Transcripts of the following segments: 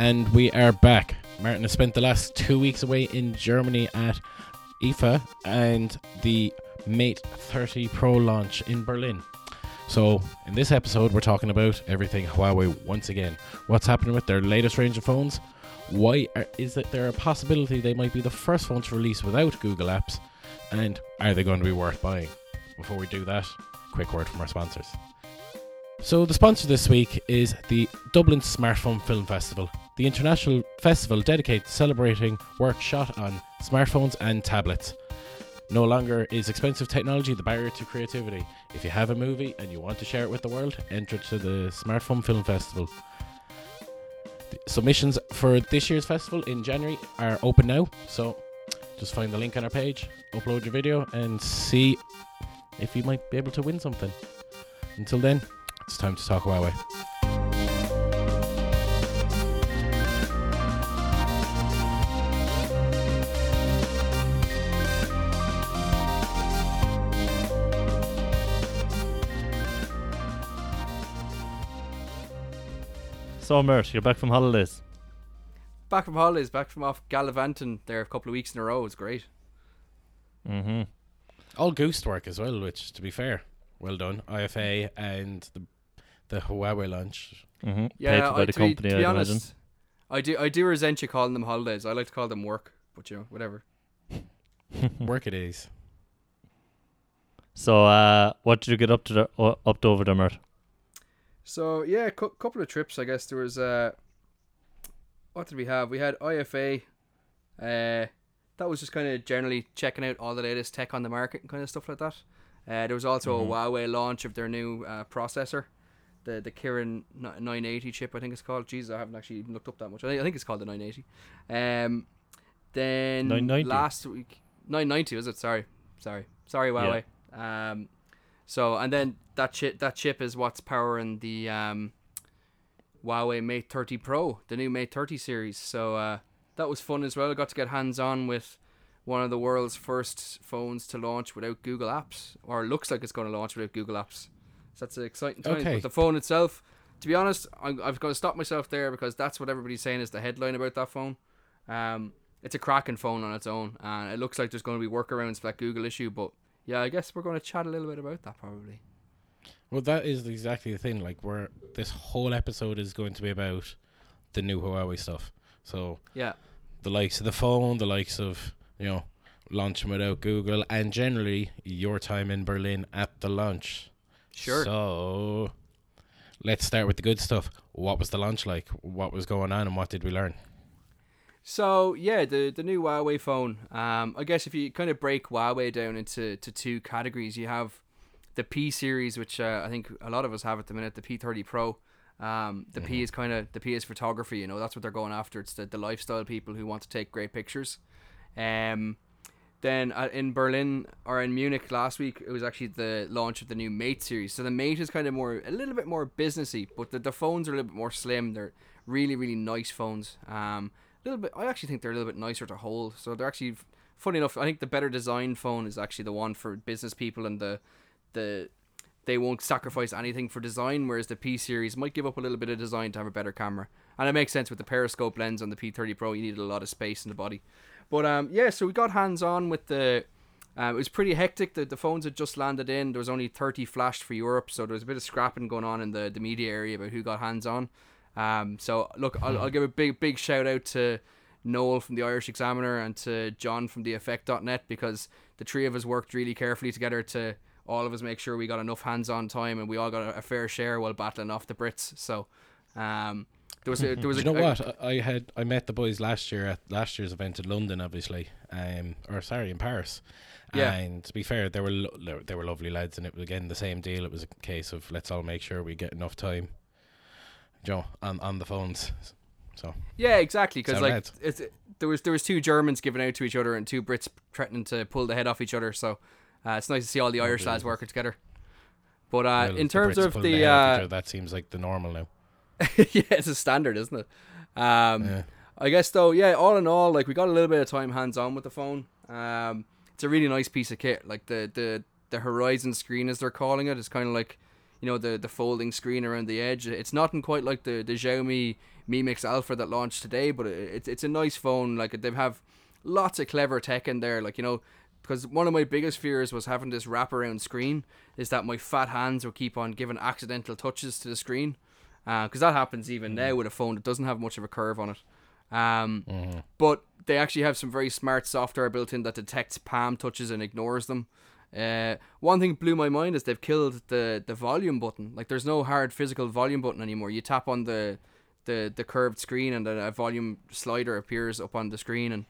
And we are back. Martin has spent the last two weeks away in Germany at IFA and the Mate 30 Pro launch in Berlin. So, in this episode, we're talking about everything Huawei once again. What's happening with their latest range of phones? Why are, is it there a possibility they might be the first phone to release without Google Apps? And are they going to be worth buying? Before we do that, quick word from our sponsors. So, the sponsor this week is the Dublin Smartphone Film Festival, the international festival dedicated to celebrating work shot on smartphones and tablets. No longer is expensive technology the barrier to creativity. If you have a movie and you want to share it with the world, enter to the Smartphone Film Festival. The submissions for this year's festival in January are open now, so just find the link on our page, upload your video, and see if you might be able to win something. Until then, it's time to talk Huawei. So, Mert, you're back from holidays. Back from holidays, back from off gallivanting there a couple of weeks in a row. It's great. Mm-hmm. All Goose work as well, which, to be fair, well done. IFA and the the Huawei launch. Mm-hmm. Yeah, Paid for by I, the to, be, company, to be I'd honest, imagine. I do I do resent you calling them holidays. I like to call them work, but you know, whatever. Work it is. So, uh, what did you get up to the, uh, up to over there, Mert? So yeah, a cou- couple of trips. I guess there was uh, what did we have? We had IFA. Uh, that was just kind of generally checking out all the latest tech on the market and kind of stuff like that. Uh, there was also Mhm. a Huawei launch of their new uh, processor, the the Kirin 980 chip. I think it's called. Jesus, I haven't actually looked up that much. I think, I think it's called the 980. Um, then 990? last week 990 is it? Sorry, sorry, sorry, Huawei. Um, so and then that chip that chip is what's powering the um, Huawei Mate 30 Pro, the new Mate 30 series. So uh, that was fun as well. I got to get hands on with one of the world's first phones to launch without Google Apps, or looks like it's going to launch without Google Apps. So that's an exciting time. Okay. But the phone itself, to be honest, I'm, I'm going to stop myself there because that's what everybody's saying is the headline about that phone. Um, it's a cracking phone on its own, and it looks like there's going to be workarounds for that Google issue. But yeah, I guess we're going to chat a little bit about that probably. Well, that is exactly the thing. Like, where this whole episode is going to be about the new Huawei stuff. So, Yeah. the likes of the phone, the likes of, you know, launching without Google, and generally your time in Berlin at the launch. Sure. So, let's start with the good stuff. What was the launch like? What was going on, and what did we learn? So yeah, the the new Huawei phone. Um, I guess if you kind of break Huawei down into to two categories, you have the P series, which uh, I think a lot of us have at the minute, the P30 Pro. Um, the P is kind of the P is photography. You know, that's what they're going after. It's the, the lifestyle people who want to take great pictures. Um, then uh, in Berlin or in Munich last week, it was actually the launch of the new Mate series. So the Mate is kind of more a little bit more businessy, but the, the phones are a little bit more slim. They're really really nice phones. Um, a little bit. I actually think they're a little bit nicer to hold. So they're actually funny enough. I think the better designed phone is actually the one for business people and the the they won't sacrifice anything for design, whereas the P series might give up a little bit of design to have a better camera. And it makes sense with the periscope lens on the P30 Pro. You needed a lot of space in the body. But um, yeah, so we got hands on with the. Um, it was pretty hectic. The, the phones had just landed in. There was only 30 flashed for Europe, so there was a bit of scrapping going on in the, the media area about who got hands on. Um, so look, I'll, I'll give a big big shout out to Noel from the Irish Examiner and to John from the Effect.net because the three of us worked really carefully together to all of us make sure we got enough hands on time and we all got a, fair share while battling off the Brits. So um, there was a, there was you a, know what? I I had I met the boys last year at last year's event in London, obviously, um, or sorry, in Paris. Yeah. And to be fair, they were lo- they were lovely lads, and it was again the same deal. It was a case of let's all make sure we get enough time, you know, on on the phones. So Yeah, exactly. Because like it's there was there was two Germans giving out to each other and two Brits threatening to pull the head off each other. So uh, it's nice to see all the Irish lads working together. But uh, well, in terms Brits of the, each uh, other, that seems like the normal now. yeah, it's a standard, isn't it? Um, Yeah. I guess though, yeah. All in all, like we got a little bit of time hands on with the phone. Um, it's a really nice piece of kit. Like the the the Horizon screen, as they're calling it, is kind of like you know the the folding screen around the edge. It's nothing quite like the the Xiaomi Mi Mix Alpha that launched today, but it's it's a nice phone. Like they have lots of clever tech in there. Like you know, because one of my biggest fears was having this wraparound screen. Is that my fat hands will keep on giving accidental touches to the screen, uh, because that happens even mm-hmm. now with a phone that doesn't have much of a curve on it. Um, mm-hmm. but they actually have some very smart software built in that detects palm touches and ignores them. Uh, one thing blew my mind is they've killed the the volume button. Like there's no hard physical volume button anymore. You tap on the the the curved screen and a volume slider appears up on the screen and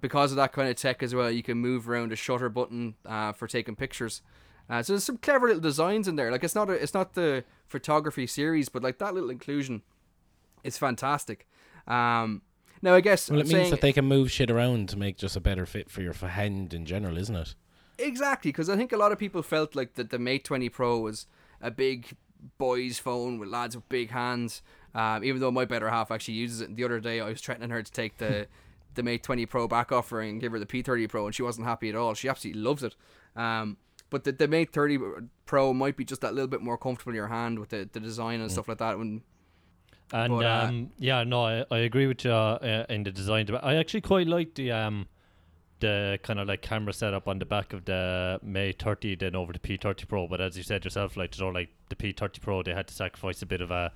because of that kind of tech as well, you can move around a shutter button uh, for taking pictures. Uh, so there's some clever little designs in there. Like it's not a, it's not the photography series, but like that little inclusion is fantastic. Um, now I guess Well, it means that they can move shit around to make just a better fit for your hand in general, isn't it? Exactly, because I think a lot of people felt like that the Mate 20 Pro was a big boys' phone with lads with big hands. Um, even though my better half actually uses it. The other day, I was threatening her to take the the Mate 20 Pro back off her and give her the P30 Pro, and she wasn't happy at all. She absolutely loves it. Um, but the, the Mate 30 Pro might be just that little bit more comfortable in your hand with the, the design and stuff like that. When And But, uh, um, yeah, no, I, I agree with you uh, in the design. I actually quite like the um the kind of like camera setup on the back of the Mate 30 then over the P30 Pro. But as you said yourself, like you know, like the P30 Pro, they had to sacrifice a bit of uh,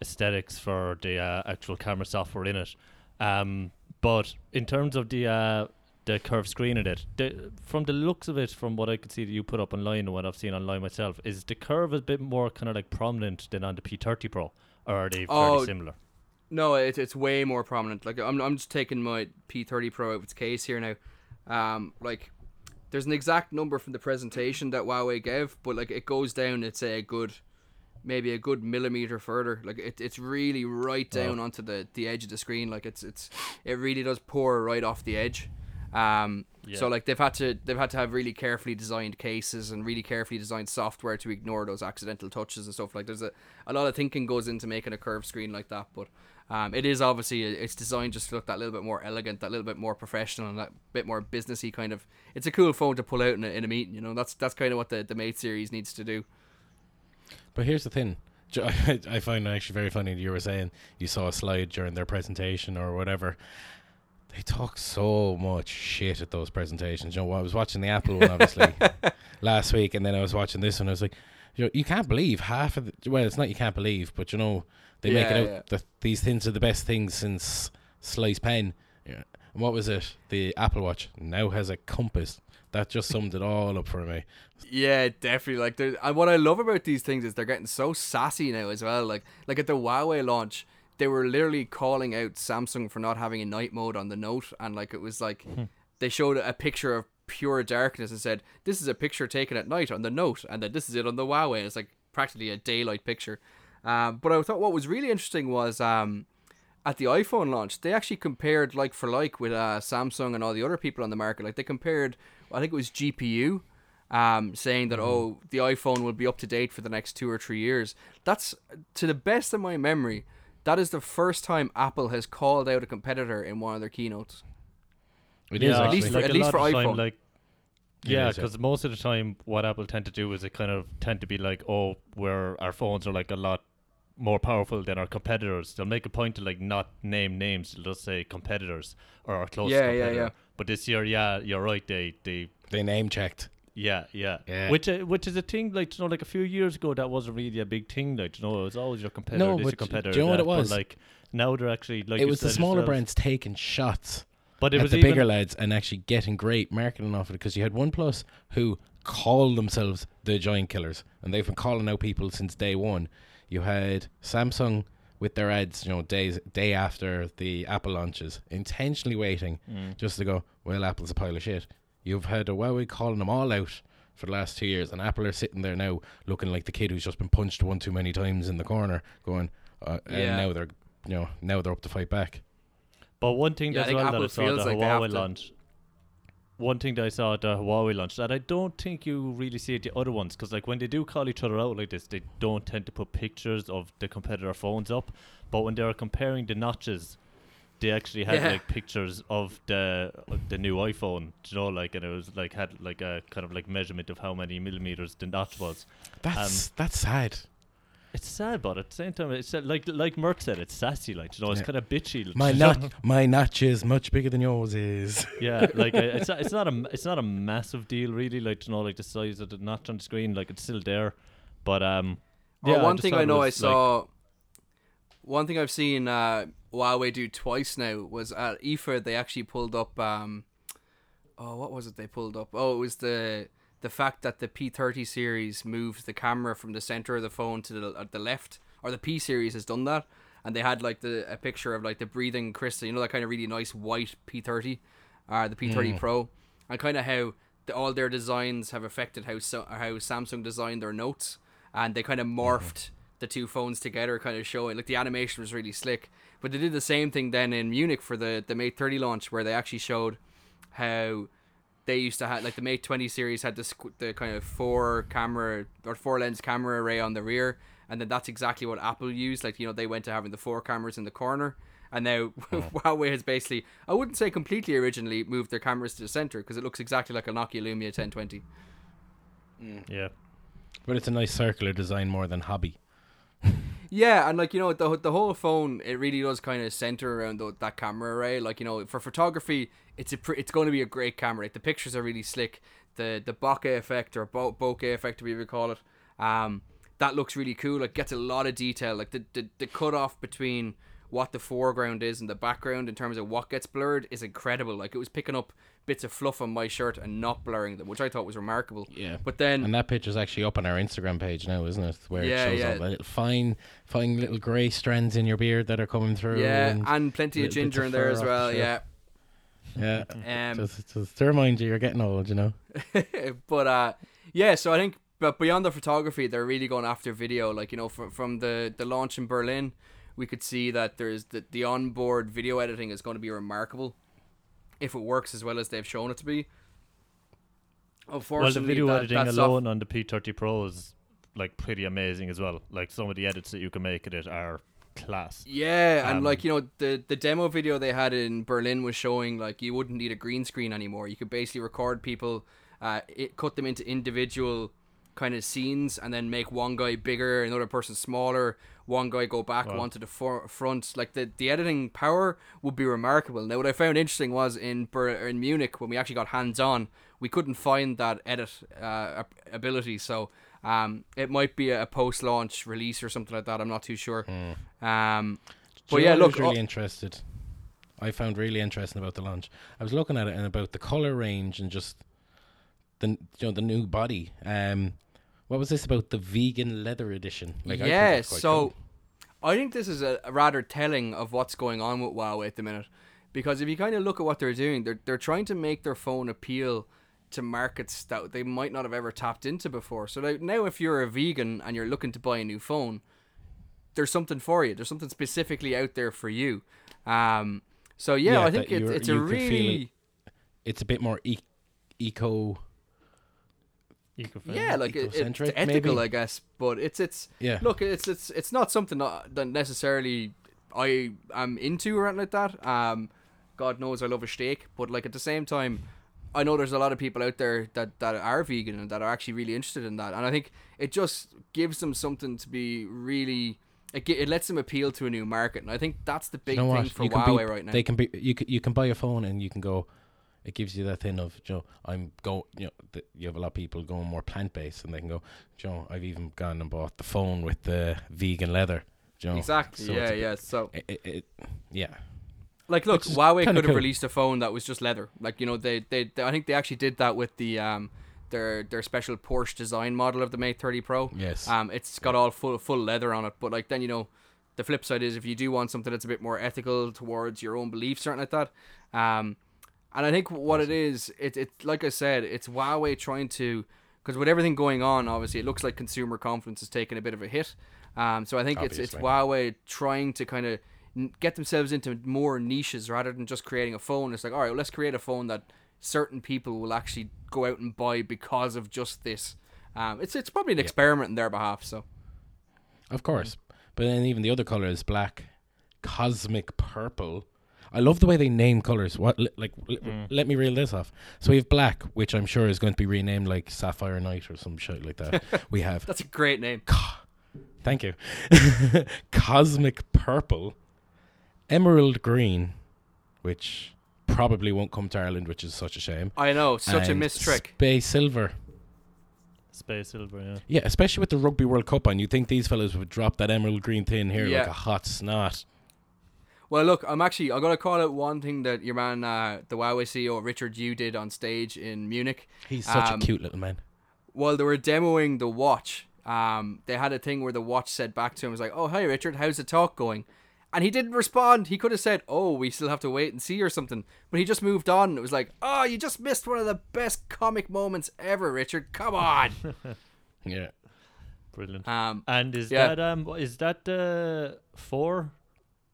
aesthetics for the uh, actual camera software in it. Um, but in terms of the uh, the curved screen in it, the, from the looks of it, from what I could see that you put up online and what I've seen online myself, is the curve a bit more kind of like prominent than on the P30 Pro, or are they fairly Oh, similar? No, it, it's way more prominent. Like I'm, I'm just taking my P30 Pro out of its case here now. Um, like there's an exact number from the presentation that Huawei gave, but like it goes down. It's a good, maybe a good millimeter further. Like it, it's really right down onto the the edge of the screen. Like it's it's it really does pour right off the edge. Um, so like they've had to they've had to have really carefully designed cases and really carefully designed software to ignore those accidental touches and stuff. Like there's a, a lot of thinking goes into making a curved screen like that, but um, it is obviously it's designed just to look that little bit more elegant, that little bit more professional, and that bit more businessy kind of. It's a cool phone to pull out in a, in a meeting. You know, that's that's kind of what the the Mate series needs to do. But here's the thing. I I find it actually very funny that you were saying you saw a slide during their presentation or whatever. They talk so much shit at those presentations. You know, I was watching the Apple one obviously last week, and then I was watching this one. I was like, you know, you can't believe half of the. Well, it's not you can't believe, but you know, they make it out yeah. that these things are the best things since sliced pen. Yeah. And what was it? The Apple Watch now has a compass. That just summed it all up for me. Yeah, definitely. Like, and what I love about these things is they're getting so sassy now as well. Like, like at the Huawei launch, they were literally calling out Samsung for not having a night mode on the Note, and like it was like hmm. they showed a picture of pure darkness and said, "This is a picture taken at night on the Note," and then this is it on the Huawei. It's like practically a daylight picture. Um, but I thought what was really interesting was um, at the iPhone launch, they actually compared like for like with uh, Samsung and all the other people on the market. Like they compared, I think it was GPU, um, saying that oh the iPhone will be up to date for the next two or three years. That's to the best of my memory, that is the first time Apple has called out a competitor in one of their keynotes. It is yeah, at actually. least for- like at least for of time, iPhone. like yeah, is, yeah. because most of the time, what Apple tend to do is they kind of tend to be like, oh, where our phones are like a lot more powerful than our competitors. They'll make a point to like not name names. They'll just say competitors or our closest Yeah, yeah, competitor. yeah. But this year, yeah, you're right. They they They name checked. yeah yeah, Yeah. which uh, which is a thing like you know like a few years ago that wasn't really a big thing like you know it was always your competitor No, this your but competitor do you know what that, it was? but, like now they're actually like it was the smaller yourself- brands taking shots but it at was the even, bigger lads and actually getting great marketing off it because you had OnePlus who called themselves the giant killers and they've been calling out people since day one. You had Samsung with their ads, you know, days day after the Apple launches, intentionally waiting Mm. just to go, well, Apple's a pile of shit. You've had a Huawei calling them all out for the last two years, and Apple are sitting there now looking like the kid who's just been punched one too many times in the corner, going, uh, Yeah. and now they're, you know, now they're up to fight back. But one thing Yeah, I as think well that Apple I saw feels the like they have Huawei to- launch. One thing that I saw at the Huawei launch that I don't think you really see at the other ones because like when they do call each other out like this, they don't tend to put pictures of the competitor phones up. But when they are comparing the notches, they actually had Yeah. like pictures of the of the new iPhone, you know, like and it was like had like a kind of like measurement of how many millimeters the notch was. That's um, that's sad. It's sad, but at the same time, it's uh, like like Merck said, it's sassy, like you know, it's Yeah. kind of bitchy. like, My you notch, my notch is much bigger than yours is. yeah, like uh, it's not, it's not a it's not a massive deal really. Like you know, like the size of the notch on the screen, like it's still there, but um. Well, yeah, one just thing thought I it know I was, like- saw. one thing I've seen uh, Huawei do twice now was at IFA they actually pulled up. Um, oh, what was it they pulled up? Oh, it was the the fact that the P30 series moved the camera from the center of the phone to the at the left, or the P series has done that, and they had like the a picture of like the breathing crystal, you know, that kind of really nice white P30, uh, the P30 mm. Pro, and kind of how the, all their designs have affected how so, how Samsung designed their notes, and they kind of mm-hmm. morphed the two phones together, kind of showing like the animation was really slick. But they did the same thing then in Munich for the the Mate 30 launch, where they actually showed how they used to have like the Mate 20 series had the squ- the kind of four camera or four lens camera array on the rear, and then that's exactly what Apple used. Like you know they went to having the four cameras in the corner, and now hmm. Huawei has basically I wouldn't say completely originally moved their cameras to the center because it looks exactly like a Nokia Lumia 1020. Hmm. yeah. But it's a nice circular design more than hobby. Yeah, and like you know the the whole phone, it really does kind of center around the, that camera array. Like you know, for photography, it's a it's going to be a great camera. Like the pictures are really slick. The the bokeh effect or bo- bokeh effect, whatever you call it, um, that looks really cool. Like gets a lot of detail. Like the the the cut off between what the foreground is and the background in terms of what gets blurred is incredible. Like it was picking up bits of fluff on my shirt and not blurring them, which I thought was remarkable. Yeah. But then And that picture's actually up on our Instagram page now, isn't it? Where Yeah, it shows yeah. all the fine, fine little grey strands in your beard that are coming through. yeah, and, and plenty of ginger of in there as off the well. Yeah. yeah. Um, just, just to remind you, you're getting old, you know. but uh, yeah. So I think, but beyond the photography, they're really going after video. Like you know, from from the the launch in Berlin, we could see that there's the the onboard video editing is going to be remarkable, if it works as well as they've shown it to be. Well, the video that, editing that alone on the P30 Pro is like pretty amazing as well. Like some of the edits that you can make in it are class. Yeah, and Um, like you know, the the demo video they had in Berlin was showing like you wouldn't need a green screen anymore. You could basically record people, uh, it, cut them into individual kind of scenes, and then make one guy bigger, another person smaller. One guy go back, Wow. one to the for- front. Like the the editing power would be remarkable. Now, what I found interesting was in Ber- in Munich when we actually got hands on, we couldn't find that edit uh, ability. So. Um, it might be a post launch release or something like that. I'm not too sure. Um, but you yeah, know I look, was really oh- interested. I found really interesting about the launch. I was looking at it and about the color range and just the you know the new body. Um, what was this about the vegan leather edition? I think yeah, quite so. I think this is a, rather telling of what's going on with Huawei at the minute, because if you kind of look at what they're doing, they're they're trying to make their phone appeal to markets that they might not have ever tapped into before. So like, now, if you're a vegan and you're looking to buy a new phone, there's something for you. There's something specifically out there for you. Um, so yeah, Yeah, I think it's it's a feel it really it's a bit more e- eco. Eco-friendly. yeah, like it, it's ethical, maybe? I guess. But it's it's Yeah, look it's it's it's not something that, necessarily i am into or anything like that um god knows i love a steak but like at the same time i know there's a lot of people out there that that are vegan and that are actually really interested in that and i think it just gives them something to be really it, it lets them appeal to a new market and i think that's the big you know thing for you huawei be, right now They can be. You can, you can buy a phone and you can go. It gives you that thing of Joe. I'm go. You know, th- you have a lot of people going more plant based, and they can go. Joe, I've even gone and bought the phone with the vegan leather. Joe, exactly so yeah bit- yeah so It, it, it, yeah. Like, look, Huawei could have cool. released a phone that was just leather. Like, you know, they, they, they, I think they actually did that with the um their their special Porsche design model of the Mate 30 Pro. Yes. Um, it's got all full full leather on it. But like, then you know, the flip side is if you do want something that's a bit more ethical towards your own beliefs, or something like that. Um, and I think what it is, it it like I said, it's Huawei trying to because with everything going on, obviously, it looks like consumer confidence is taking a bit of a hit. Um, so I think it's it's Huawei trying to kind of get themselves into more niches rather than just creating a phone. It's like, all right, well, let's create a phone that certain people will actually go out and buy because of just this. Um, it's it's probably an Yeah. experiment in their behalf. So Of course. But then even the other color is black, cosmic purple. I love the way they name colors. What li- like li- Mm. let me reel this off. So we have black, which I'm sure is going to be renamed like Sapphire Night or some shit like that. we have That's a great name. thank you, cosmic purple, emerald green, which probably won't come to Ireland, which is such a shame. I know, such a and missed trick. Space silver. Space Silver, yeah. Yeah, especially with the Rugby World Cup on, you'd think these fellas would drop that emerald green thing here Yeah. like a hot snot. Well, look, I'm actually I'm gonna call out one thing that your man, uh, the Huawei CEO Richard Yu did on stage in Munich. He's such Um, a cute little man. While they were demoing the watch, um, they had a thing where the watch said back to him, "Was like, oh hi Richard, how's the talk going?" And he didn't respond. He could have said, "Oh, we still have to wait and see" or something, but he just moved on. It was like, "Oh, you just missed one of the best comic moments ever, Richard. Come on." Yeah. Brilliant. um, and is yeah. that um is that the four?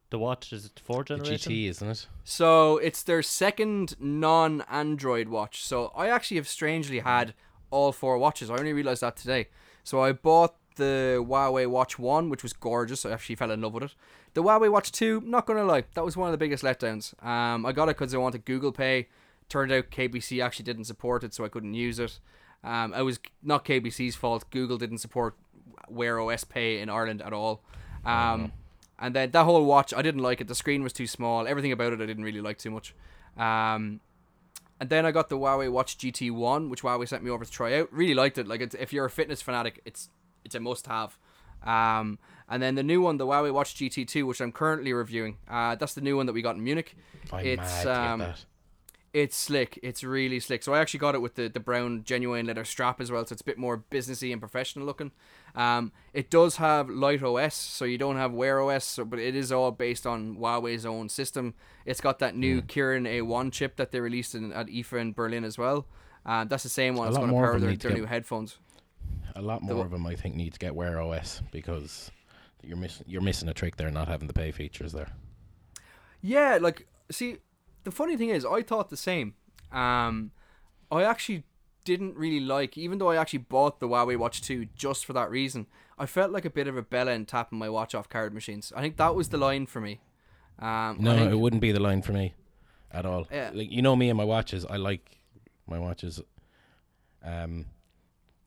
The watch is it four The generation? GT, isn't it? So it's their second non-Android watch. So I actually have strangely had all four watches. I only realized that today. So I bought the Huawei Watch One, which was gorgeous. I actually fell in love with it. The Huawei Watch Two, not gonna lie, that was one of the biggest letdowns. Um, I got it because I wanted Google Pay. Turned out KBC actually didn't support it, so I couldn't use it. Um, it was not KBC's fault. Google didn't support Wear OS Pay in Ireland at all. Um, and then that whole watch, I didn't like it. The screen was too small. Everything about it, I didn't really like too much. Um, and then I got the Huawei Watch GT One, which Huawei sent me over to try out. Really liked it. Like, it's, if you're a fitness fanatic, it's it's a must-have. Um, and then the new one, the Huawei Watch GT Two, which I'm currently reviewing. Uh, that's the new one that we got in Munich. I'm It's, mad um, that. It's slick. It's really slick. So I actually got it with the, the brown genuine leather strap as well, so it's a bit more businessy and professional looking. Um, it does have LiteOS, so you don't have Wear OS, so, but it is all based on Huawei's own system. It's got that new Kirin A1 chip that they released in, at IFA in Berlin as well. Um, that's the same one. A It's going to power their, their get- new headphones. A lot more wa- of them, I think, need to get Wear OS because you're missing you're missing a trick there, not having the pay features there. Yeah, like see, the funny thing is, I thought the same. Um, I actually didn't really like, even though I actually bought the Huawei Watch 2 just for that reason. I felt like a bit of a bella in tapping my watch off card machines. I think that was the line for me. Um, No, think- it wouldn't be the line for me at all. Yeah. Like you know me and my watches, I like my watches, um,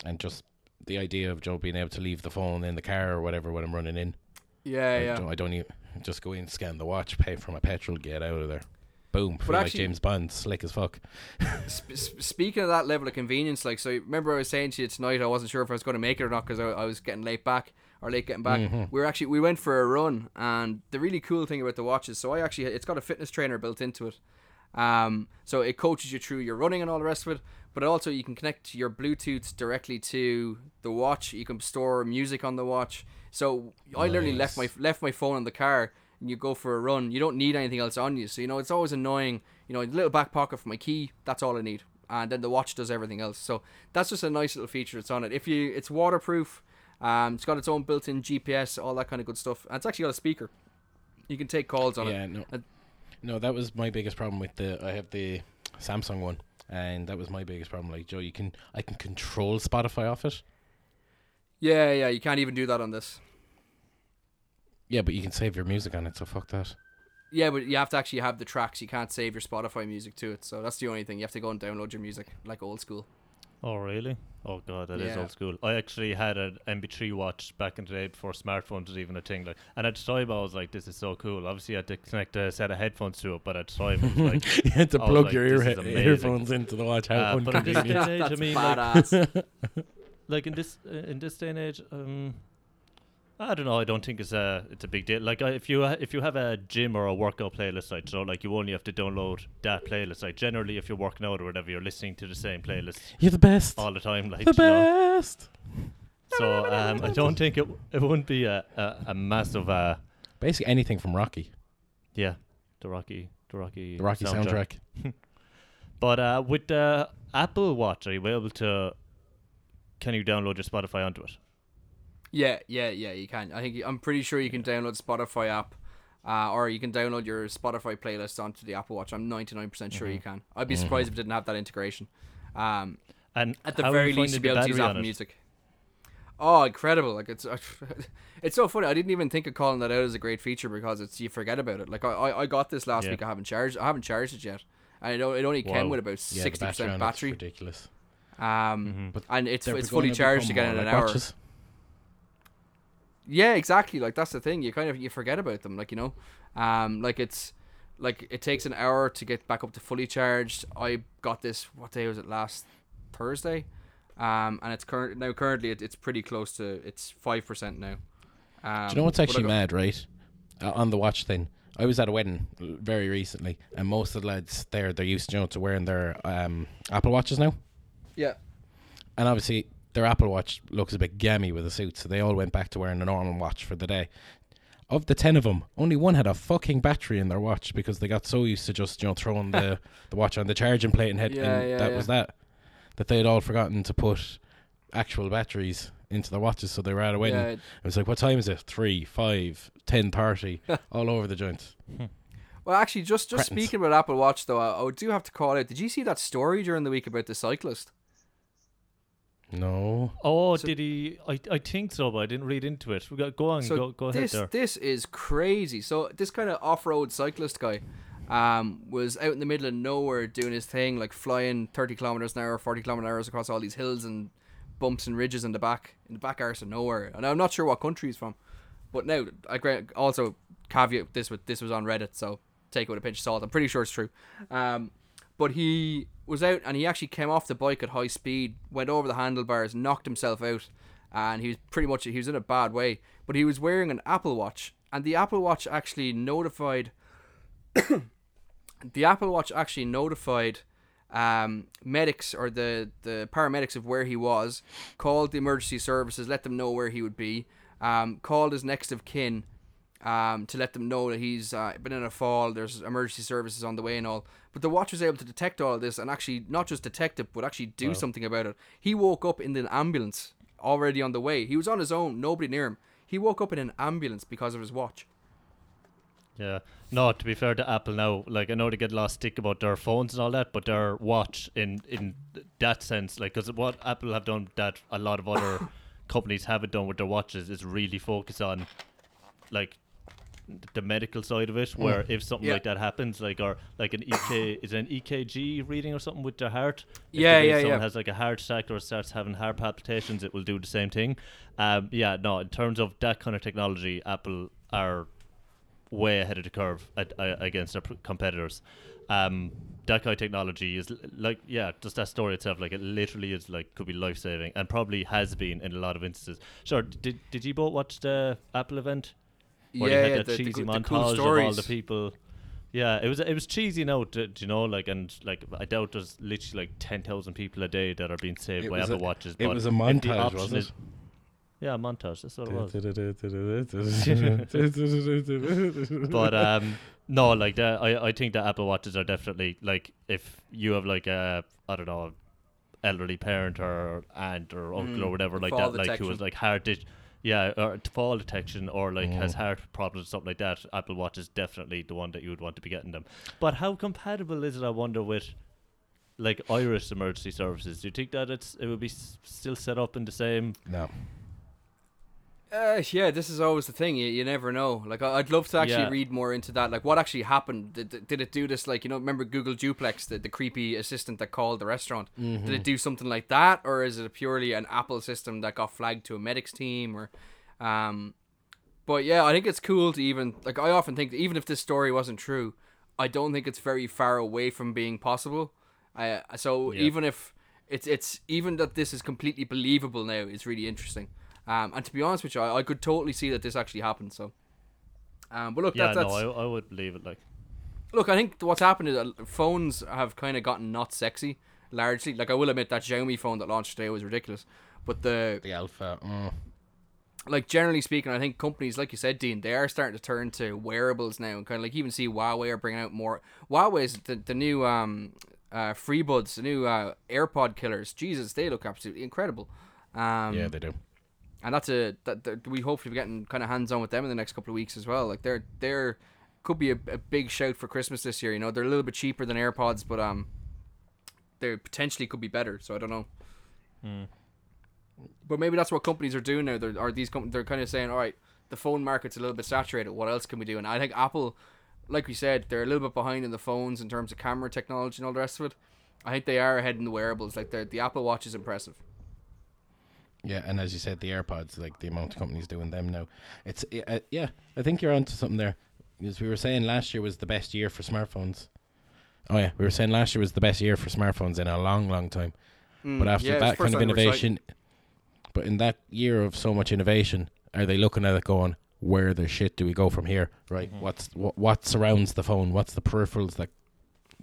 and just the idea of Joe being able to leave the phone in the car or whatever when I'm running in. yeah, I, yeah. don't, I don't even just go in, scan the watch, pay for my petrol, get out of there. Boom. Feel like James Bond, slick as fuck. Sp- sp- speaking of that level of convenience, like, so remember I was saying to you tonight, I wasn't sure if I was going to make it or not because I, I was getting late back or late getting back. Mm-hmm. We were actually we went for a run, and the really cool thing about the watches, so I actually it's got a fitness trainer built into it. Um, so it coaches you through your running and all the rest of it, but also you can connect your Bluetooth directly to the watch. You can store music on the watch. So I literally left my left my phone in the car you go for a run. You don't need anything else on you. So you know it's always annoying. You know, a little back pocket for my key. That's all I need. And then the watch does everything else. So that's just a nice little feature that's on it. If you, it's waterproof. Um, it's got its own built-in GPS, all that kind of good stuff. And it's actually got a speaker. You can take calls on it. Yeah, no, Uh, no, that was my biggest problem with the. I have the Samsung one, and that was my biggest problem. Like Joe, you can I can control Spotify off it. Yeah, yeah. You can't even do that on this. Yeah, but you can save your music on it, so fuck that. Yeah, but you have to actually have the tracks. You can't save your Spotify music to it. So that's the only thing. You have to go and download your music like old school. Oh really? Oh god, that is Yeah. old school. I actually had an MP3 watch back in the day before smartphones was even a thing. Like, and at the time I was like, "This is so cool." Obviously, I had to connect a set of headphones to it, but at the time it was like, you had to I was plug like, your this ear is amazing. earphones into the watch. How Uh, but in this inconvenient. day and age, I mean, like, badass. like in this uh, in this day and age, um, I don't know. I don't think it's a it's a big deal. Like if you if you have a gym or a workout playlist, like so, like you only have to download that playlist. Like generally, if you're working out or whatever, you're listening to the same playlist You're the best. all the time. Like the you know? best. So um, I don't think it it wouldn't be a a, a massive uh Basically anything from Rocky, yeah the Rocky the Rocky the Rocky soundtrack. But uh, with the Apple Watch, are you able to? Can you download your Spotify onto it? Yeah, yeah, yeah. You can. I think I'm pretty sure you can download Spotify app, uh, or you can download your Spotify playlist onto the Apple Watch. I'm 99% sure you Mm-hmm. can. I'd be surprised if it didn't have that integration. Um, And at the you very least, to be able to use battery Apple it? Music. Oh, incredible! Like it's it's so funny. I didn't even think of calling that out as a great feature because it's you forget about it. Like I I, I got this last Yeah. week. I haven't charged. I haven't charged it yet. And it, it only came with about sixty battery on percent it's battery. ridiculous. Um, Mm-hmm. But and it's it's fully charged again in an like hour. Yeah, exactly. Like that's the thing. You kind of you forget about them. Like you know, um, like it's like it takes an hour to get back up to fully charged. I got this. What day was it? Last Thursday. Um, and it's current now. Currently, it, it's pretty close to. It's five percent now. Um, Do you know what's actually got- mad, right? Uh, on the watch thing, I was at a wedding very recently, and most of the lads there they're used, you know, to wearing their um, Apple watches now, Yeah. and obviously their Apple Watch looks a bit gammy with a suit, so they all went back to wearing a normal watch for the day. Of the ten of them, only one had a fucking battery in their watch because they got so used to just you know throwing the the watch on the charging plate and head, Yeah, and yeah, that yeah. was that. That they had all forgotten to put actual batteries into their watches, so they were out a wedding. Yeah, It was like, what time is it? Three, five, ten thirty, all over the joint. Hmm. Well, actually, just just Cretins. speaking about Apple Watch, though, I, I do have to call out. Did you see that story during the week about the cyclist? No. Oh, So- did he? I, I think so, but I didn't read into it. We got go on, So go go ahead this there. this is crazy. So this kind of off-road cyclist guy um, was out in the middle of nowhere doing his thing, like flying 30 kilometers an hour, 40 kilometers an hour across all these hills and bumps and ridges in the back, in the back arse of nowhere. And I'm not sure what country he's from, but now I gra- also caveat this with this was on Reddit, so take it with a pinch of salt. I'm pretty sure it's true. Um, but he was out and he actually came off the bike at high speed, went over the handlebars, knocked himself out, and he was pretty much he was in a bad way. But he was wearing an Apple Watch, and the Apple Watch actually notified. the Apple Watch actually notified um, medics or the the paramedics of where he was, called the emergency services, let them know where he would be, um, called his next of kin, um, to let them know that he's uh, been in a fall. There's emergency services on the way and all. But the watch was able to detect all this and actually not just detect it, but actually do something about it. He woke up in an ambulance already on the way. He was on his own, nobody near him. He woke up in an ambulance because of his watch. Yeah. No, to be fair to Apple now, like I know they get a lot of stick about their phones and all that, but their watch in in that sense, like because what Apple have done that a lot of other companies haven't done with their watches is really focus on like the medical side of it, where if something Yeah. like that happens, like or like an EK is an EKG reading or something with their heart. If Yeah, yeah, someone yeah. has like a heart attack or starts having heart palpitations, it will do the same thing. Um, yeah, no, in terms of that kind of technology, Apple are way ahead of the curve at, uh, against their competitors. Um, that kind of technology is l- like, yeah, just that story itself, like it literally is like could be life saving and probably has been in a lot of instances. Sure, did did you both watch the Apple event? Where yeah, they had yeah, that the, the, cheesy the montage cool of all stories. the people. Yeah, it was it was cheesy now, do, do you know, like and like I doubt there's literally like ten thousand people a day that are being saved It by Apple a- watches. it but was a montage, wasn't is- it? Yeah, montage. That's what it was. but but um no like that I, I think that apple watches are definitely like if you have like a i don't know elderly parent or aunt or uncle Mm, or whatever like that like who detection. was like heart di- yeah or t- fall detection or like has Mm. heart problems or something like that apple watch is definitely the one that you would want to be getting them but how compatible is it i wonder with like Irish emergency services do you think that it's it would be s- still set up in the same no. Uh, yeah, this is always the thing. You, you never know. Like, I- I'd love to actually Yeah. read more into that. Like, what actually happened? Did, did it do this? Like, you know, remember Google Duplex, the, the creepy assistant that called the restaurant? Mm-hmm. Did it do something like that, or is it purely an Apple system that got flagged to a medics team? Or, um, but yeah, I think it's cool to even like. I often think that even if this story wasn't true, I don't think it's very far away from being possible. Uh, so Yeah. even if it's it's even that this is completely believable now is really interesting. Um, and to be honest with you, I, I could totally see that this actually happened. So, um, but look, yeah that, that's no I, I would believe it like look. I think what's happened is phones have kind of gotten not sexy largely. Like I will admit that Xiaomi phone that launched today was ridiculous, but the The alpha. Mm. like generally speaking, I think companies like you said, Dean, they are starting to turn to wearables now, and kind of like even see Huawei are bringing out more. Huawei's the the new um uh FreeBuds, the new uh AirPod killers. Jesus, they look absolutely incredible. Um, Yeah, they do. And that's a that, that we hopefully be getting kind of hands on with them in the next couple of weeks as well. Like they're they're could be a, a big shout for Christmas this year. You know, they're a little bit cheaper than AirPods, but um, they potentially could be better. So I don't know. But maybe that's what companies are doing now. They're, are these companies? They're kind of saying, all right, the phone market's a little bit saturated. What else can we do? And I think Apple, like we said, they're a little bit behind in the phones in terms of camera technology and all the rest of it. I think they are ahead in the wearables. Like the the Apple Watch is impressive. Yeah, and as you said, the AirPods, like the amount of companies doing them now, it's uh, yeah. I think you're onto something there. Because we were saying last year was the best year for smartphones. Oh yeah, we were saying last year was the best year for smartphones in a long, long time. Mm, But after yeah, that kind of time they were innovation, but in that year of so much innovation, are they looking at it going, where the shit do we go from here? Right? Mhm. What's what, what surrounds the phone? What's the peripherals that?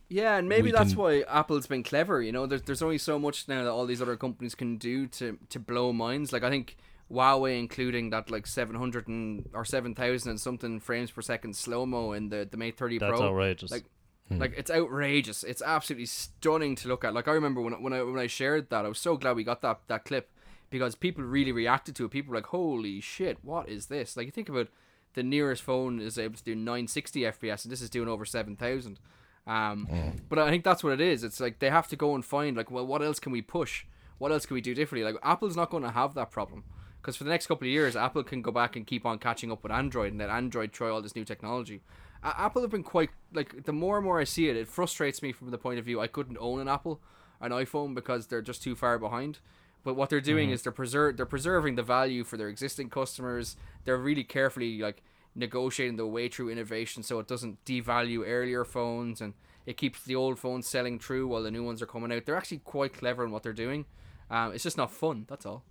Yeah, and maybe that's can- why Apple's been clever. You know, there's there's only so much now that all these other companies can do to to blow minds. Like I think Huawei, including that like seven hundred and or seven thousand and something frames per second slow mo in the the Mate thirty Pro. That's outrageous. Like Hmm. Like it's outrageous. It's absolutely stunning to look at. Like I remember when when I when I shared that, I was so glad we got that that clip because people really reacted to it. People were like, "Holy shit, what is this?" Like you think about the nearest phone is able to do 960 FPS, and this is doing over 7,000. Um, but I think that's what it is. It's like they have to go and find like, well, what else can we push? What else can we do differently? Like Apple's not going to have that problem because for the next couple of years, Apple can go back and keep on catching up with Android, and let Android try all this new technology. Uh, Apple have been quite like the more and more I see it, it frustrates me from the point of view I couldn't own an Apple, an iPhone because they're just too far behind. But what they're doing is they're preserve they're preserving the value for their existing customers. They're really carefully like negotiating the way through innovation so it doesn't devalue earlier phones and it keeps the old phones selling true while the new ones are coming out. They're actually quite clever in what they're doing. Um, it's just not fun. That's all.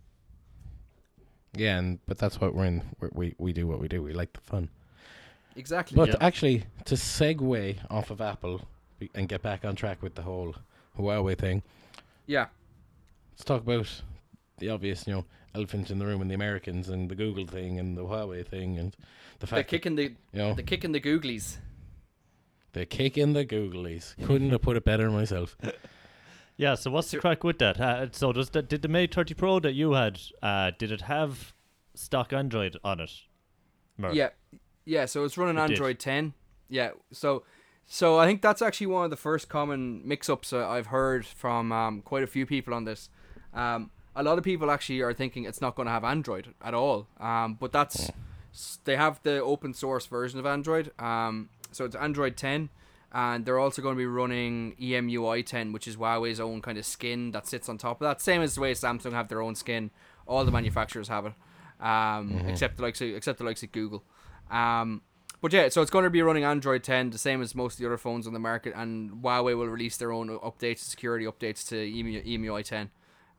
Yeah, and but that's what we're in. We're, we we do what we do. We like the fun. Exactly. But Yeah. actually, to segue off of Apple and get back on track with the whole Huawei thing, yeah. let's talk about the obvious, you know, elephant in the room and the Americans and the Google thing and the Huawei thing and the The fact kick in the that, you know the kick in the googlies. the kick in the Googlies. Couldn't have put it better myself. Yeah, so what's the crack with that? Uh, so does the, did the Mate 30 Pro that you had, uh, did it have stock Android on it? Merv? Yeah, yeah. So it's running It did. Android 10. Yeah. So, so I think that's actually one of the first common mix-ups uh, I've heard from um, quite a few people on this. Um, a lot of people actually are thinking it's not going to have Android at all. Um, but that's they have the open source version of Android. Um, so it's Android 10. And they're also going to be running EMUI 10, which is Huawei's own kind of skin that sits on top of that. Same as the way Samsung have their own skin. All the manufacturers have it, um, except the likes of, except the likes of Google. Um, but yeah, so it's going to be running Android 10, the same as most of the other phones on the market, and Huawei will release their own updates, security updates to EMUI 10.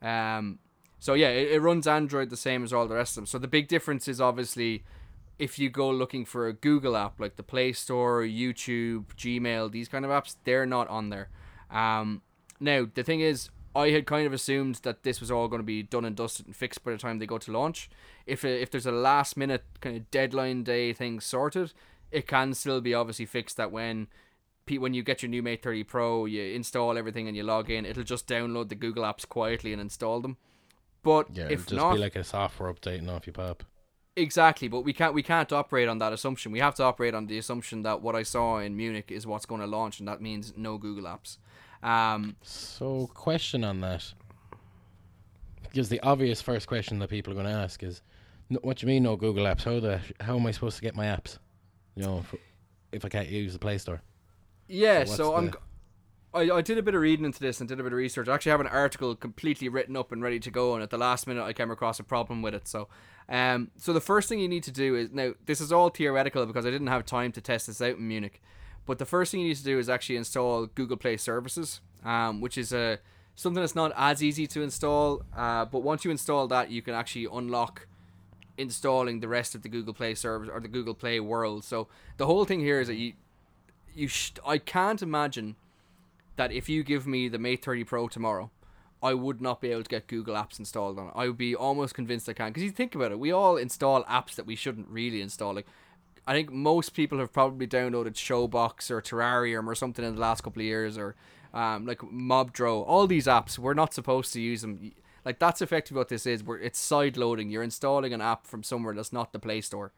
Um, so yeah, it, it runs Android the same as all the rest of them. So the big difference is obviously if you go looking for a Google app like the Play Store, YouTube, Gmail, these kind of apps, they're not on there. Um, now the thing is, I had kind of assumed that this was all going to be done and dusted and fixed by the time they go to launch. If if there's a last minute kind of deadline day thing sorted, it can still be obviously fixed that when when you get your new Mate 30 Pro, you install everything and you log in, it'll just download the Google apps quietly and install them. But Yeah, if it'll just not, be like a software update and off you pop. Exactly, but we can't we can't operate on that assumption. We have to operate on the assumption that what I saw in Munich is what's going to launch, and that means no Google apps. Um, So, question on that. Because the obvious first question that people are going to ask is, "What do you mean no Google apps? How the how am I supposed to get my apps? You know, if, if I can't use the Play Store." yeah, So so, I'm. the- I, I did a bit of reading into this and did a bit of research. I actually have an article completely written up and ready to go, and at the last minute I came across a problem with it. So, um, so the first thing you need to do is now this is all theoretical because I didn't have time to test this out in Munich. But the first thing you need to do is actually install Google Play Services, um, which is a something that's not as easy to install. Uh, but once you install that, you can actually unlock installing the rest of the Google Play service or the Google Play world. So the whole thing here is that you you sh- I can't imagine that if you give me the Mate 30 Pro tomorrow, I would not be able to get Google Apps installed on it. I would be almost convinced I can because you think about it, we all install apps that we shouldn't really install. Like I think most people have probably downloaded Showbox or Terrarium or something in the last couple of years, or um, like Mobdro. All these apps, we're not supposed to use them. Like that's effectively what this is. Where it's side loading. You're installing an app from somewhere that's not the Play Store.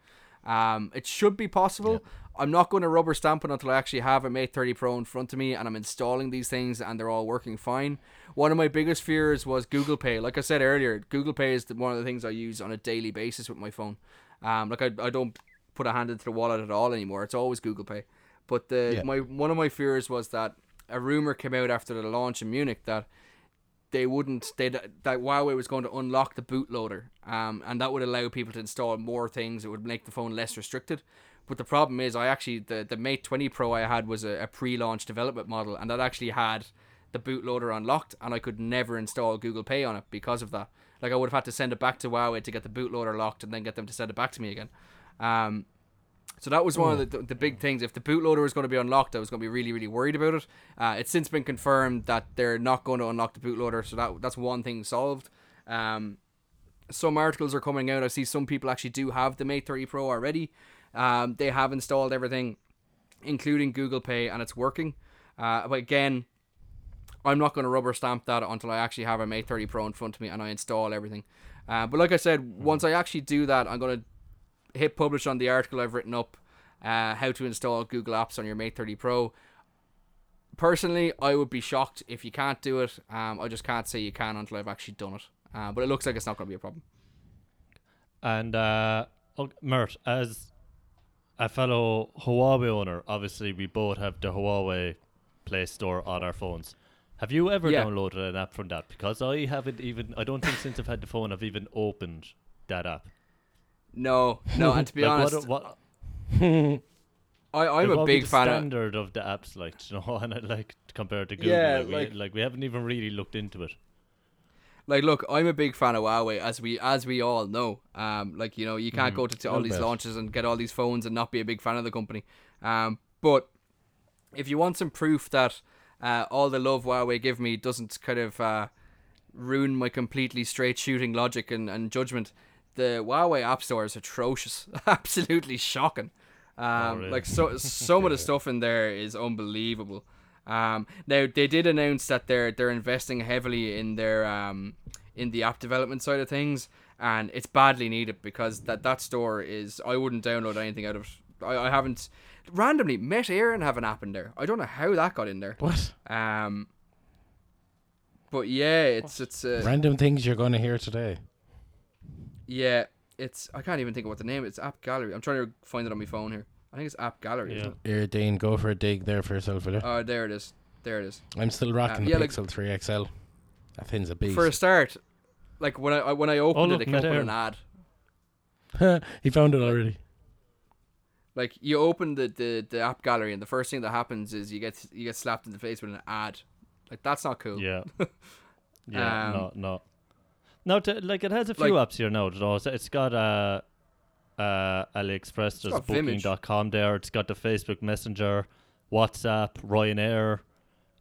Um, it should be possible. I'm not going to rubber stamp it until I actually have a Mate 30 Pro in front of me and I'm installing these things and they're all working fine. One of my biggest fears was Google Pay. Like I said earlier, Google Pay is one of the things I use on a daily basis with my phone. Um, like I, I don't put a hand into the wallet at all anymore. It's always Google Pay. But the Yeah. my one of my fears was that a rumor came out after the launch in Munich that they wouldn't they that Huawei was going to unlock the bootloader, um, and that would allow people to install more things. It would make the phone less restricted. But the problem is, I actually the the Mate 20 Pro I had was a, a pre-launch development model, and that actually had the bootloader unlocked, and I could never install Google Pay on it because of that. Like I would have had to send it back to Huawei to get the bootloader locked, and then get them to send it back to me again. Um, so that was one of the, the big things. If the bootloader was going to be unlocked, I was going to be really, really worried about it. Uh, it's since been confirmed that they're not going to unlock the bootloader, so that that's one thing solved. Um, some articles are coming out. I see some people actually do have the Mate 30 Pro already. Um, they have installed everything, including Google Pay, and it's working. Uh, but again, I'm not going to rubber stamp that until I actually have a Mate 30 Pro in front of me and I install everything. Uh, but like I said, once I actually do that, I'm going to hit publish on the article I've written up, uh, how to install Google Apps on your Mate 30 Pro. Personally, I would be shocked if you can't do it. Um, I just can't say you can until I've actually done it. Uh, but it looks like it's not going to be a problem. And uh, Mert, as a fellow Huawei owner, obviously we both have the Huawei Play Store on our phones. Have you ever Yeah. downloaded an app from that? Because I haven't even. I don't think since I've had the phone I've even opened that app. No, no, and to be Like, honest, what, what, I, I'm like, a big fan of. standard of the apps, like you know, and like compared to Google, Yeah, like, we, like- like we haven't even really looked into it. like look i'm a big fan of huawei as we as we all know um like you know you can't go to, to all these bit. launches and get all these phones and not be a big fan of the company um but if you want some proof that uh, all the love huawei give me doesn't kind of uh, ruin my completely straight shooting logic and, and judgment the huawei app store is atrocious absolutely shocking um really? like so some of the stuff in there is unbelievable um, now they did announce that they're they're investing heavily in their um, in the app development side of things, and it's badly needed because that that store is I wouldn't download anything out of. I, I haven't randomly Met Éireann have an app in there. I don't know how that got in there. What? Um, but yeah, it's it's uh, Random things you're going to hear today. Yeah, it's I can't even think of what the name. is. It's App Gallery. I'm trying to find it on my phone here. I think it's App Gallery. Yeah. Isn't it? Here, Dean, go for a dig there for yourself, will you? Oh, there it is. There it is. I'm still rocking uh, the yeah, like- Pixel 3 XL. That thing's a beast. For a start, like when I I- when I opened look, it, it came met up with an ad. he found it already. Like you open the, the, the app gallery and the first thing that happens is you get you get slapped in the face with an ad. Like that's not cool. Yeah. Yeah. Um, no. No. No. To, like it has a few Like- apps here now. You it's, it's got uh, uh, AliExpress. There's got Vimage. Booking.com there. It's got the Facebook Messenger, WhatsApp, Ryanair.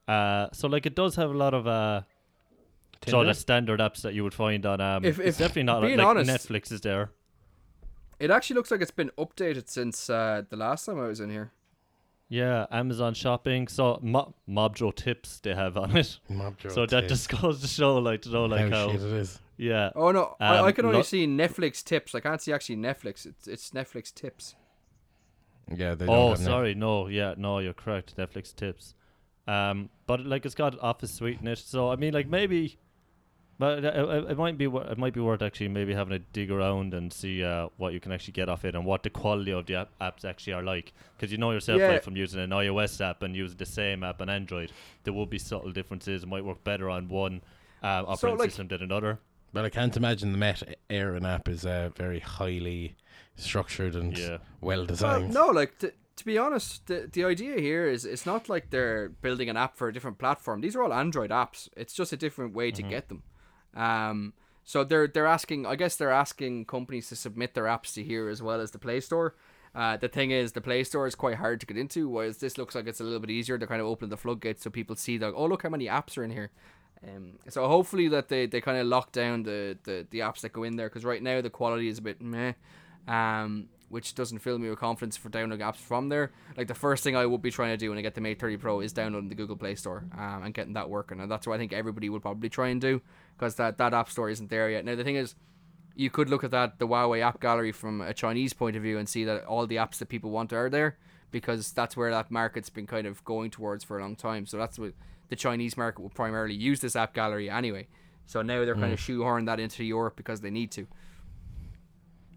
Uh, so like it does have a lot of uh, so Tinder? the standard apps that you would find on um. If- it's if- definitely not being like honest- Netflix is there. It actually looks like it's been updated since uh, the last time I was in here. Yeah, Amazon Shopping. So Mo- Mobjo Tips they have on it. Mob Joe so that Tate. just goes to show, like, to know, like how how, shit it is. Yeah. Oh no, I, I Um, can only lo- see Netflix tips. I can't see actually Netflix. It's it's Netflix tips. Yeah, they don't Oh, have Net- sorry, no, yeah, no, you're correct. Netflix tips, um, but like it's got Office Suite in it, so I mean, like maybe, but it, it, it might be it might be worth actually maybe having a dig around and see uh, what you can actually get off it and what the quality of the app- apps actually are like, because you know yourself, Yeah. like from using an iOS app and using the same app on Android, there will be subtle differences. It might work better on one um, operating like- system than another. But I can't imagine the Met Éireann app is uh, very highly structured and Yeah. well Well, designed. no, like t- to be honest, the the idea here is it's not like they're building an app for a different platform. These are all Android apps. It's just a different way to get them. Um, so they're they're asking. I guess they're asking companies to submit their apps to here as well as the Play Store. Uh, the thing is, the Play Store is quite hard to get into, whereas this looks like it's a little bit easier. They're kind of opening the floodgates so people see that. Oh, look how many apps are in here. Um, so hopefully that they, they kind of lock down the, the, the apps that go in there because right now the quality is a bit meh, um, which doesn't fill me with confidence for downloading apps from there. Like the first thing I would be trying to do when I get the Mate 30 Pro is downloading the Google Play Store um, and getting that working, and that's what I think everybody would probably try and do because that, that app store isn't there yet. Now the thing is, you could look at that the Huawei app gallery from a Chinese point of view and see that all the apps that people want are there because that's where that market's been kind of going towards for a long time. So that's what the Chinese market will primarily use this app gallery anyway. So now they're kind of mm. shoehorning that into Europe because they need to.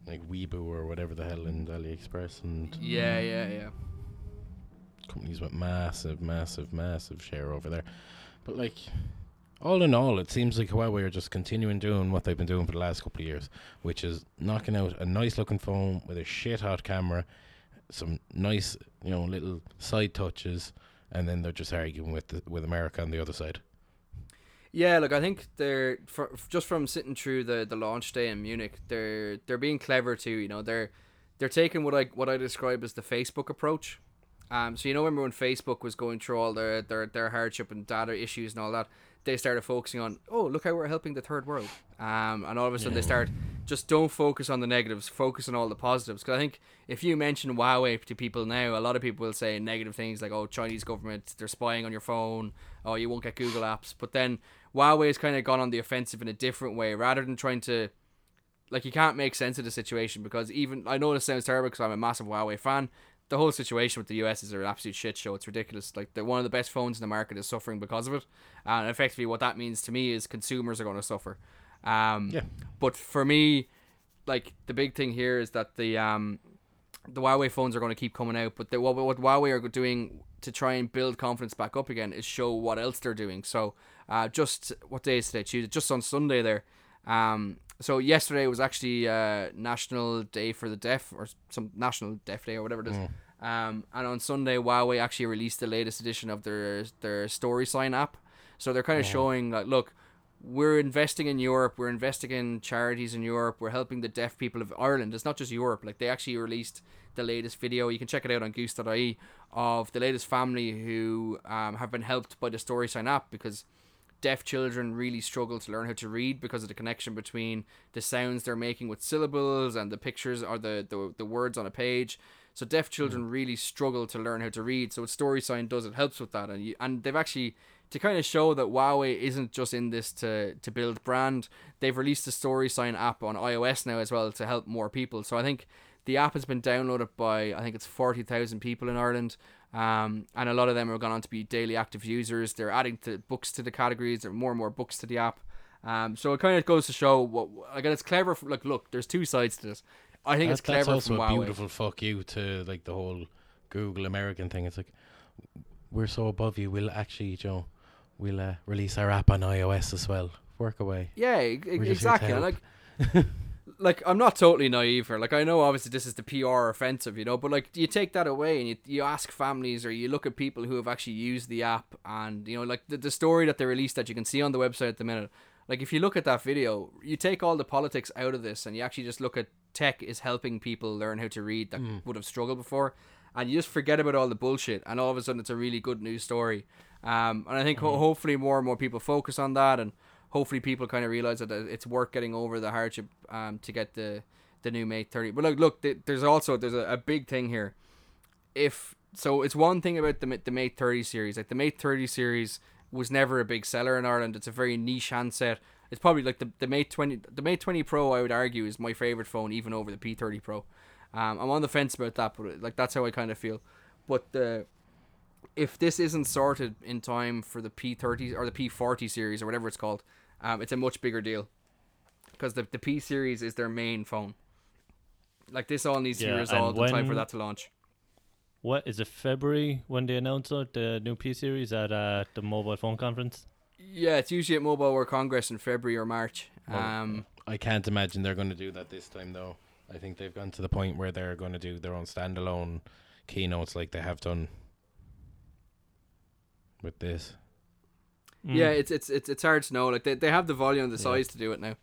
Like Weibo or whatever the hell in AliExpress and Yeah, mm. yeah, yeah. companies with massive, massive, massive share over there. But like, all in all, it seems like Huawei are just continuing doing what they've been doing for the last couple of years, which is knocking out a nice looking phone with a shit hot camera, some nice, you know, little side touches, and then they're just arguing with the, with America on the other side. Yeah, look, I think they're for, just from sitting through the, the launch day in Munich, they're they're being clever too. You know, they're they're taking what I what I describe as the Facebook approach. Um, so you know, remember when Facebook was going through all their their their hardship and data issues and all that, they started focusing on, oh, look how we're helping the third world. Um, and all of a sudden they start just don't focus on the negatives, focus on all the positives. Because I think if you mention Huawei to people now, a lot of people will say negative things like, oh, Chinese government, they're spying on your phone, oh, you won't get Google apps. But then Huawei has kind of gone on the offensive in a different way rather than trying to. Like, you can't make sense of the situation because even. I know this sounds terrible because I'm a massive Huawei fan. The whole situation with the US is an absolute shit show. It's ridiculous. Like, the, one of the best phones in the market is suffering because of it. And effectively, what that means to me is consumers are going to suffer. Um, Yeah. But for me, like the big thing here is that the um, the Huawei phones are going to keep coming out. But the, what what Huawei are doing to try and build confidence back up again is show what else they're doing. So uh, just what day is today? Tuesday. Just on Sunday there. Um, so yesterday was actually uh, National Day for the Deaf or some National Deaf Day or whatever it is. Um, and on Sunday, Huawei actually released the latest edition of their their Story Sign app. So they're kind of showing like, look, we're investing in Europe. We're investing in charities in Europe. We're helping the deaf people of Ireland. It's not just Europe. Like they actually released the latest video. You can check it out on goosed.ie of the latest family who um, have been helped by the Story Sign app because deaf children really struggle to learn how to read because of the connection between the sounds they're making with syllables and the pictures or the, the, the words on a page. So deaf children really struggle to learn how to read. So what Story Sign does, it helps with that. And you, and they've actually to kind of show that Huawei isn't just in this to to build brand. They've released the Story Sign app on iOS now as well to help more people. So I think the app has been downloaded by I think it's forty thousand people in Ireland. Um, and a lot of them are going on to be daily active users. They're adding to books to the categories. There are more and more books to the app. Um, so it kind of goes to show what again. It's clever. Like, look, there's two sides to this. I think That- it's clever that's also a beautiful fuck you to like the whole Google American thing. It's like we're so above you. We'll actually, you know, we'll uh, release our app on iOS as well. Work away. Yeah, e- We're just here to exactly. Like, like I'm not totally naive here. Like I know obviously this is the PR offensive, you know, but like you take that away and you, you ask families or you look at people who have actually used the app and you know like the, the story that they released that you can see on the website at the minute. Like if you look at that video, you take all the politics out of this and you actually just look at tech is helping people learn how to read that would have struggled before. And you just forget about all the bullshit, and all of a sudden it's a really good news story. Um, and I think ho- hopefully more and more people focus on that, and hopefully people kind of realize that uh, it's worth getting over the hardship um, to get the the new Mate 30. But look, look, there's also there's a, a big thing here. If so, it's one thing about the the Mate 30 series. Like the Mate 30 series was never a big seller in Ireland. It's a very niche handset. It's probably like the, the Mate 20 the Mate 20 Pro. I would argue is my favorite phone, even over the P30 Pro. Um, I'm on the fence about that, but like that's how I kind of feel. But the if this isn't sorted in time for the P30 or the P40 series or whatever it's called, um, it's a much bigger deal because the the P series is their main phone. Like this all needs to Yeah, be resolved in time for that to launch. What is it? February when they announce it, the new P series at uh, the mobile phone conference. Yeah, it's usually at Mobile World Congress in February or March. Well, Um, I can't imagine they're going to do that this time, though. I think they've gone to the point where they're going to do their own standalone keynotes, like they have done with this. Mm. Yeah, it's it's it's it's hard to know. Like they, they have the volume and the Yeah. size to do it now.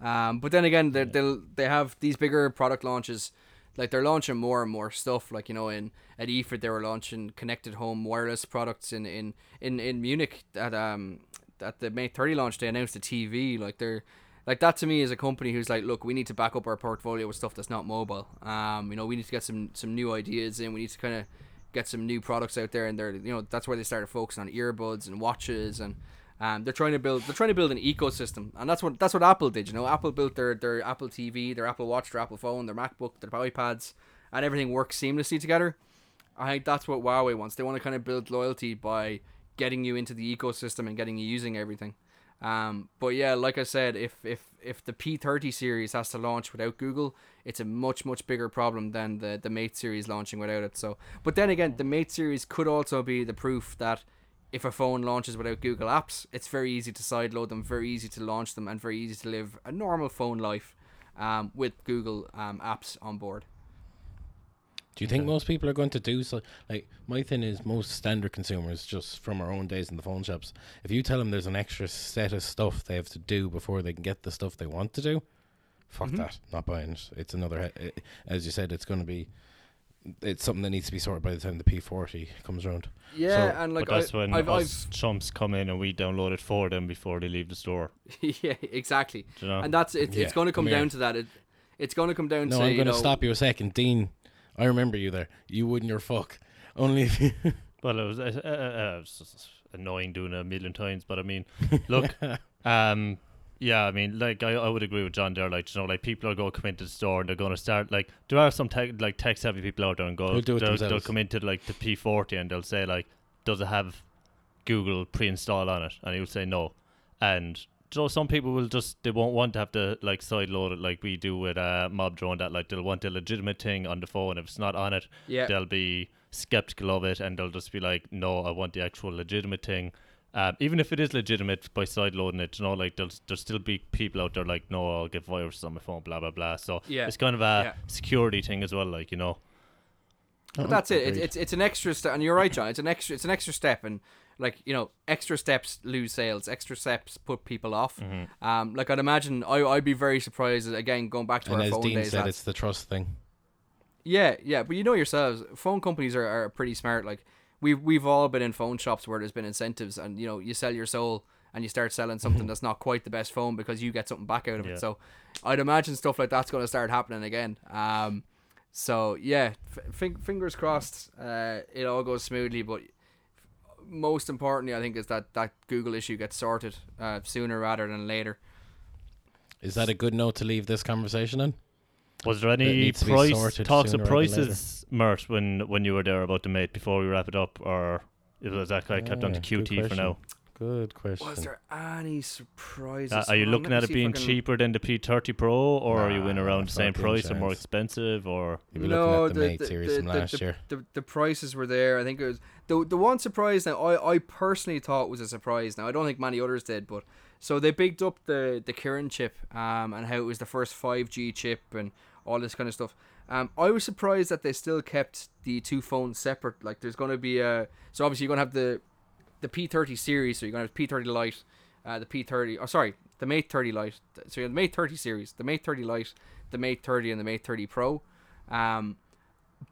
Um, but then again, they they'll they have these bigger product launches. Like they're launching more and more stuff. Like you know, in at IFA they were launching connected home wireless products. In in in in Munich at um at the Mate 30 launch, they announced the TV. Like they're like that to me is a company who's like, look, we need to back up our portfolio with stuff that's not mobile. Um, you know, we need to get some some new ideas in. We need to kind of get some new products out there, and they're you know that's where they started focusing on earbuds and watches and Um, they're trying to build they're trying to build an ecosystem, and that's what that's what Apple did. You know, Apple built their their Apple TV, their Apple Watch, their Apple phone, their MacBook, their iPads, and everything works seamlessly together. I think that's what Huawei wants. They want to kind of build loyalty by getting you into the ecosystem and getting you using everything. Um, but yeah, like I said, if if if the P30 series has to launch without Google, it's a much much bigger problem than the the Mate series launching without it. So, but then again, the Mate series could also be the proof that if a phone launches without Google Apps, it's very easy to sideload them, very easy to launch them, and very easy to live a normal phone life um, with Google um, apps on board. Do you think most people are going to do so? Like my thing is, most standard consumers, just from our own days in the phone shops, if you tell them there's an extra set of stuff they have to do before they can get the stuff they want to do, fuck Mhm. that, not buying it. It's another, it, as you said, it's going to be, it's something that needs to be sorted by the time the P40 comes around. Yeah, So- and like but that's I, when I've, us chumps come in and we download it for them before they leave the store. Yeah, exactly, Do you know? and that's it. Yeah, It's going to come come down to that. It, it's going to come down No, to I'm going to stop you a second, Dean. I remember you there. You wouldn't your fuck. Only if you. Well, it was, uh, uh, uh, it was annoying doing it a million times, but I mean, look, um, yeah, I mean, like I, I would agree with Jon there. Like you know, like people are going to come into the store and they're going to start like there are some tech like tech savvy people out there and go it they'll, they'll come into like the P40 and they'll say like, does it have Google pre-installed on it? And he would say no, and so some people will just they won't want to have to like side load it like we do with uh, Mob Drone. That like they'll want a legitimate thing on the phone. If it's not on it, yeah, they'll be skeptical of it and they'll just be like, no, I want the actual legitimate thing. Um, even if it is legitimate by side loading it, you know, like there'll, there'll still be people out there like, no, I'll get viruses on my phone, blah, blah, blah. So Yeah. it's kind of a Yeah. security thing as well, like, you know. But that's it. It's, it's it's an extra step, and you're right, Jon. It's an extra it's an extra step, and like you know, extra steps lose sales. Extra steps put people off. Mm-hmm. Um, like I'd imagine, I I'd be very surprised again going back to and our as phone Dean days. said, it's the trust thing. Yeah, yeah, but you know yourselves, phone companies are, are pretty smart. Like we've we've all been in phone shops where there's been incentives, and you know you sell your soul and you start selling something that's not quite the best phone because you get something back out of Yeah. it. So I'd imagine stuff like that's going to start happening again. Um, so yeah, f- fingers crossed, uh, it all goes smoothly. But most importantly, I think is that that Google issue gets sorted uh, sooner rather than later. Is that a good note to leave this conversation in? Was there any needs to be price talks of sooner rather than prices, Mert, when, when you were there about the mate before we wrap it up? Or was that kind of kept on to QT for now? Good question. Was there any surprises? Uh, are you looking at it see if I being can- cheaper than the P30 Pro, or are you in around the same fucking price or more expensive? Or You'll be No, looking at the, the- Mate the- series the- from the- last the- year. the the prices were there. I think it was the the one surprise that I, I personally thought was a surprise. Now I don't think many others did, but so they bigged up the the Kirin chip um and how it was the first five G chip and all this kind of stuff. Um, I was surprised that they still kept the two phones separate. Like there's gonna be a so obviously you're gonna have the the P30 series, so you're gonna have P30 Lite, uh, the P30. Oh, sorry, the Mate 30 Lite. So you have the Mate 30 series, the Mate 30 Lite, the Mate 30, and the Mate 30 Pro. Um,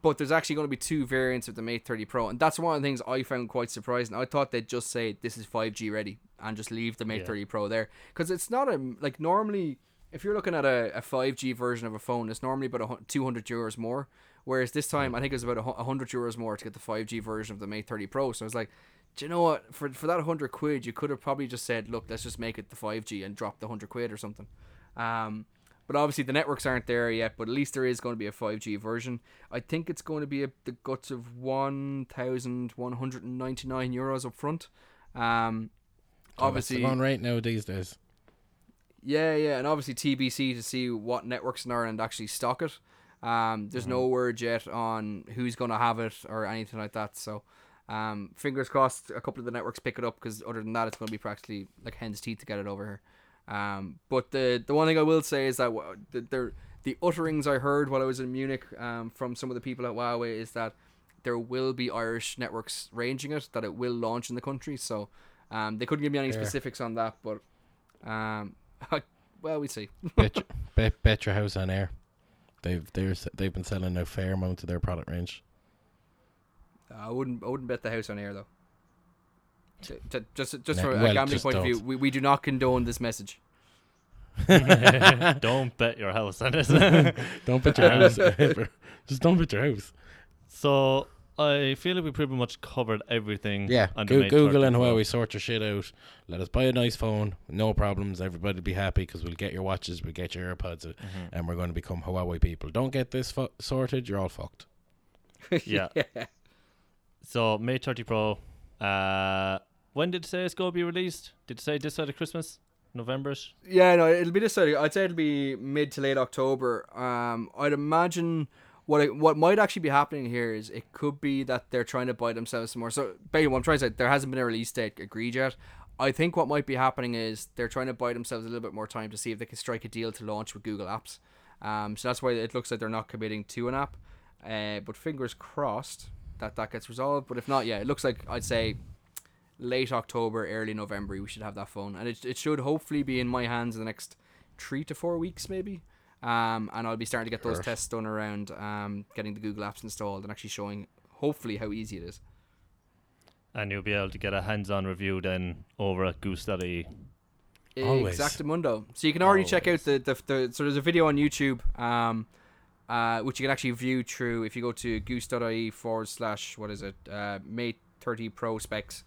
but there's actually going to be two variants of the Mate 30 Pro, and that's one of the things I found quite surprising. I thought they'd just say this is 5G ready and just leave the Mate Yeah. 30 Pro there because it's not a like normally if you're looking at a, a 5G version of a phone, it's normally about a, 200 euros more. Whereas this time, I think it was about a 100 euros more to get the 5G version of the Mate 30 Pro. So I was like, do you know what? For for that 100 quid, you could have probably just said, look, let's just make it the 5G and drop the 100 quid or something. Um, but obviously the networks aren't there yet. But at least there is going to be a 5G version. I think it's going to be a, the guts of 1,199 euros up front. Um, Oh, obviously, going right now these days. yeah, yeah, and obviously TBC to see what networks in Ireland actually stock it. Um, there's no word yet on who's going to have it or anything like that. So, um, fingers crossed, a couple of the networks pick it up because other than that, it's going to be practically like hen's teeth to get it over here. Um, but the the one thing I will say is that w- the the, the utterings I heard while I was in Munich um, from some of the people at Huawei is that there will be Irish networks ranging it, that it will launch in the country. So, um, they couldn't give me any Fair. specifics on that, but um, well, we see. bet, your- bet, bet your house on air. They've they're, they've been selling a fair amount of their product range. I wouldn't. I wouldn't bet the house on air though. T- t- just, just No, from well, a gambling just point of view, we, we do not condone this message. don't bet your house on it. Don't bet your house. ever. Just don't bet your house. So I feel like we pretty much covered everything. Yeah, on the Google and Pro. Huawei sort your shit out. Let us buy a nice phone, no problems. Everybody be happy because we'll get your watches, we'll get your AirPods, uh, Mhm. and we're going to become Huawei people. Don't get this fu- sorted, you're all fucked. Yeah. So Mate 30 Pro. Uh, when did say it's going to be released? Did it say this side of Christmas? Novemberish? Yeah, no, it'll be this. side. I'd say it'll be mid to late October. Um, I'd imagine what it, what might actually be happening here is it could be that they're trying to buy themselves some more. So, basically, what I'm trying to say, there hasn't been a release date agreed yet. I think what might be happening is they're trying to buy themselves a little bit more time to see if they can strike a deal to launch with Google Apps. Um, so that's why it looks like they're not committing to an app. Uh, but fingers crossed that that gets resolved. But if not, yeah, it looks like I'd say late October, early November, we should have that phone, and it it should hopefully be in my hands in the next three to four weeks, maybe. Um, and I'll be starting to get those Sure. tests done around um getting the Google apps installed and actually showing hopefully how easy it is. And you'll be able to get a hands on review then over at goosed.ie. Always. Exactamundo. So you can already check out the, the the so there's a video on YouTube, um, uh, which you can actually view through if you go to goosed.ie forward slash what is it, uh, Mate 30 Pro specs.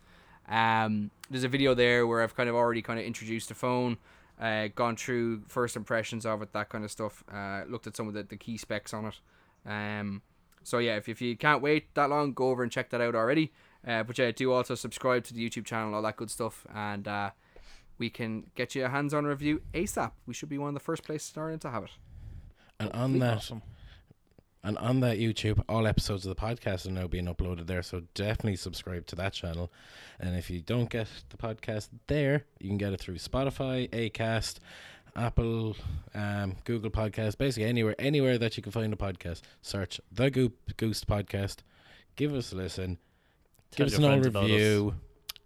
Um, there's a video there where I've kind of already kind of introduced the phone, uh, gone through first impressions of it, that kind of stuff. Uh, looked at some of the, the key specs on it. Um, so yeah, if, if you can't wait that long, go over and check that out already. Uh, but yeah, do also subscribe to the YouTube channel, all that good stuff, and uh, we can get you a hands-on review ASAP. We should be one of the first places in Ireland to have it. And on that, Awesome. and on that YouTube, all episodes of the podcast are now being uploaded there. So definitely subscribe to that channel. And if you don't get the podcast there, you can get it through Spotify, Acast, Apple, um, Google Podcast, basically anywhere, anywhere that you can find a podcast. Search the Goop Goose Podcast. Give us a listen. Tell give us an old friends about us. review.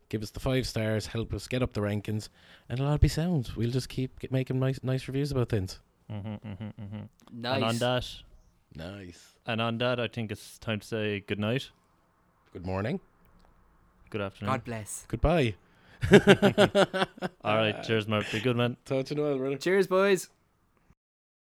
Give us the five stars. Help us get up the rankings, and it'll all be sound. We'll just keep making nice, nice reviews about things. Mm-hmm, mm-hmm, mm-hmm. Nice. And on that, Nice. and on that, I think it's time to say good night, Good morning. good afternoon. God bless. Goodbye. All right, cheers, Mark. Be good, man. Talk to you in a while, brother. Cheers, boys.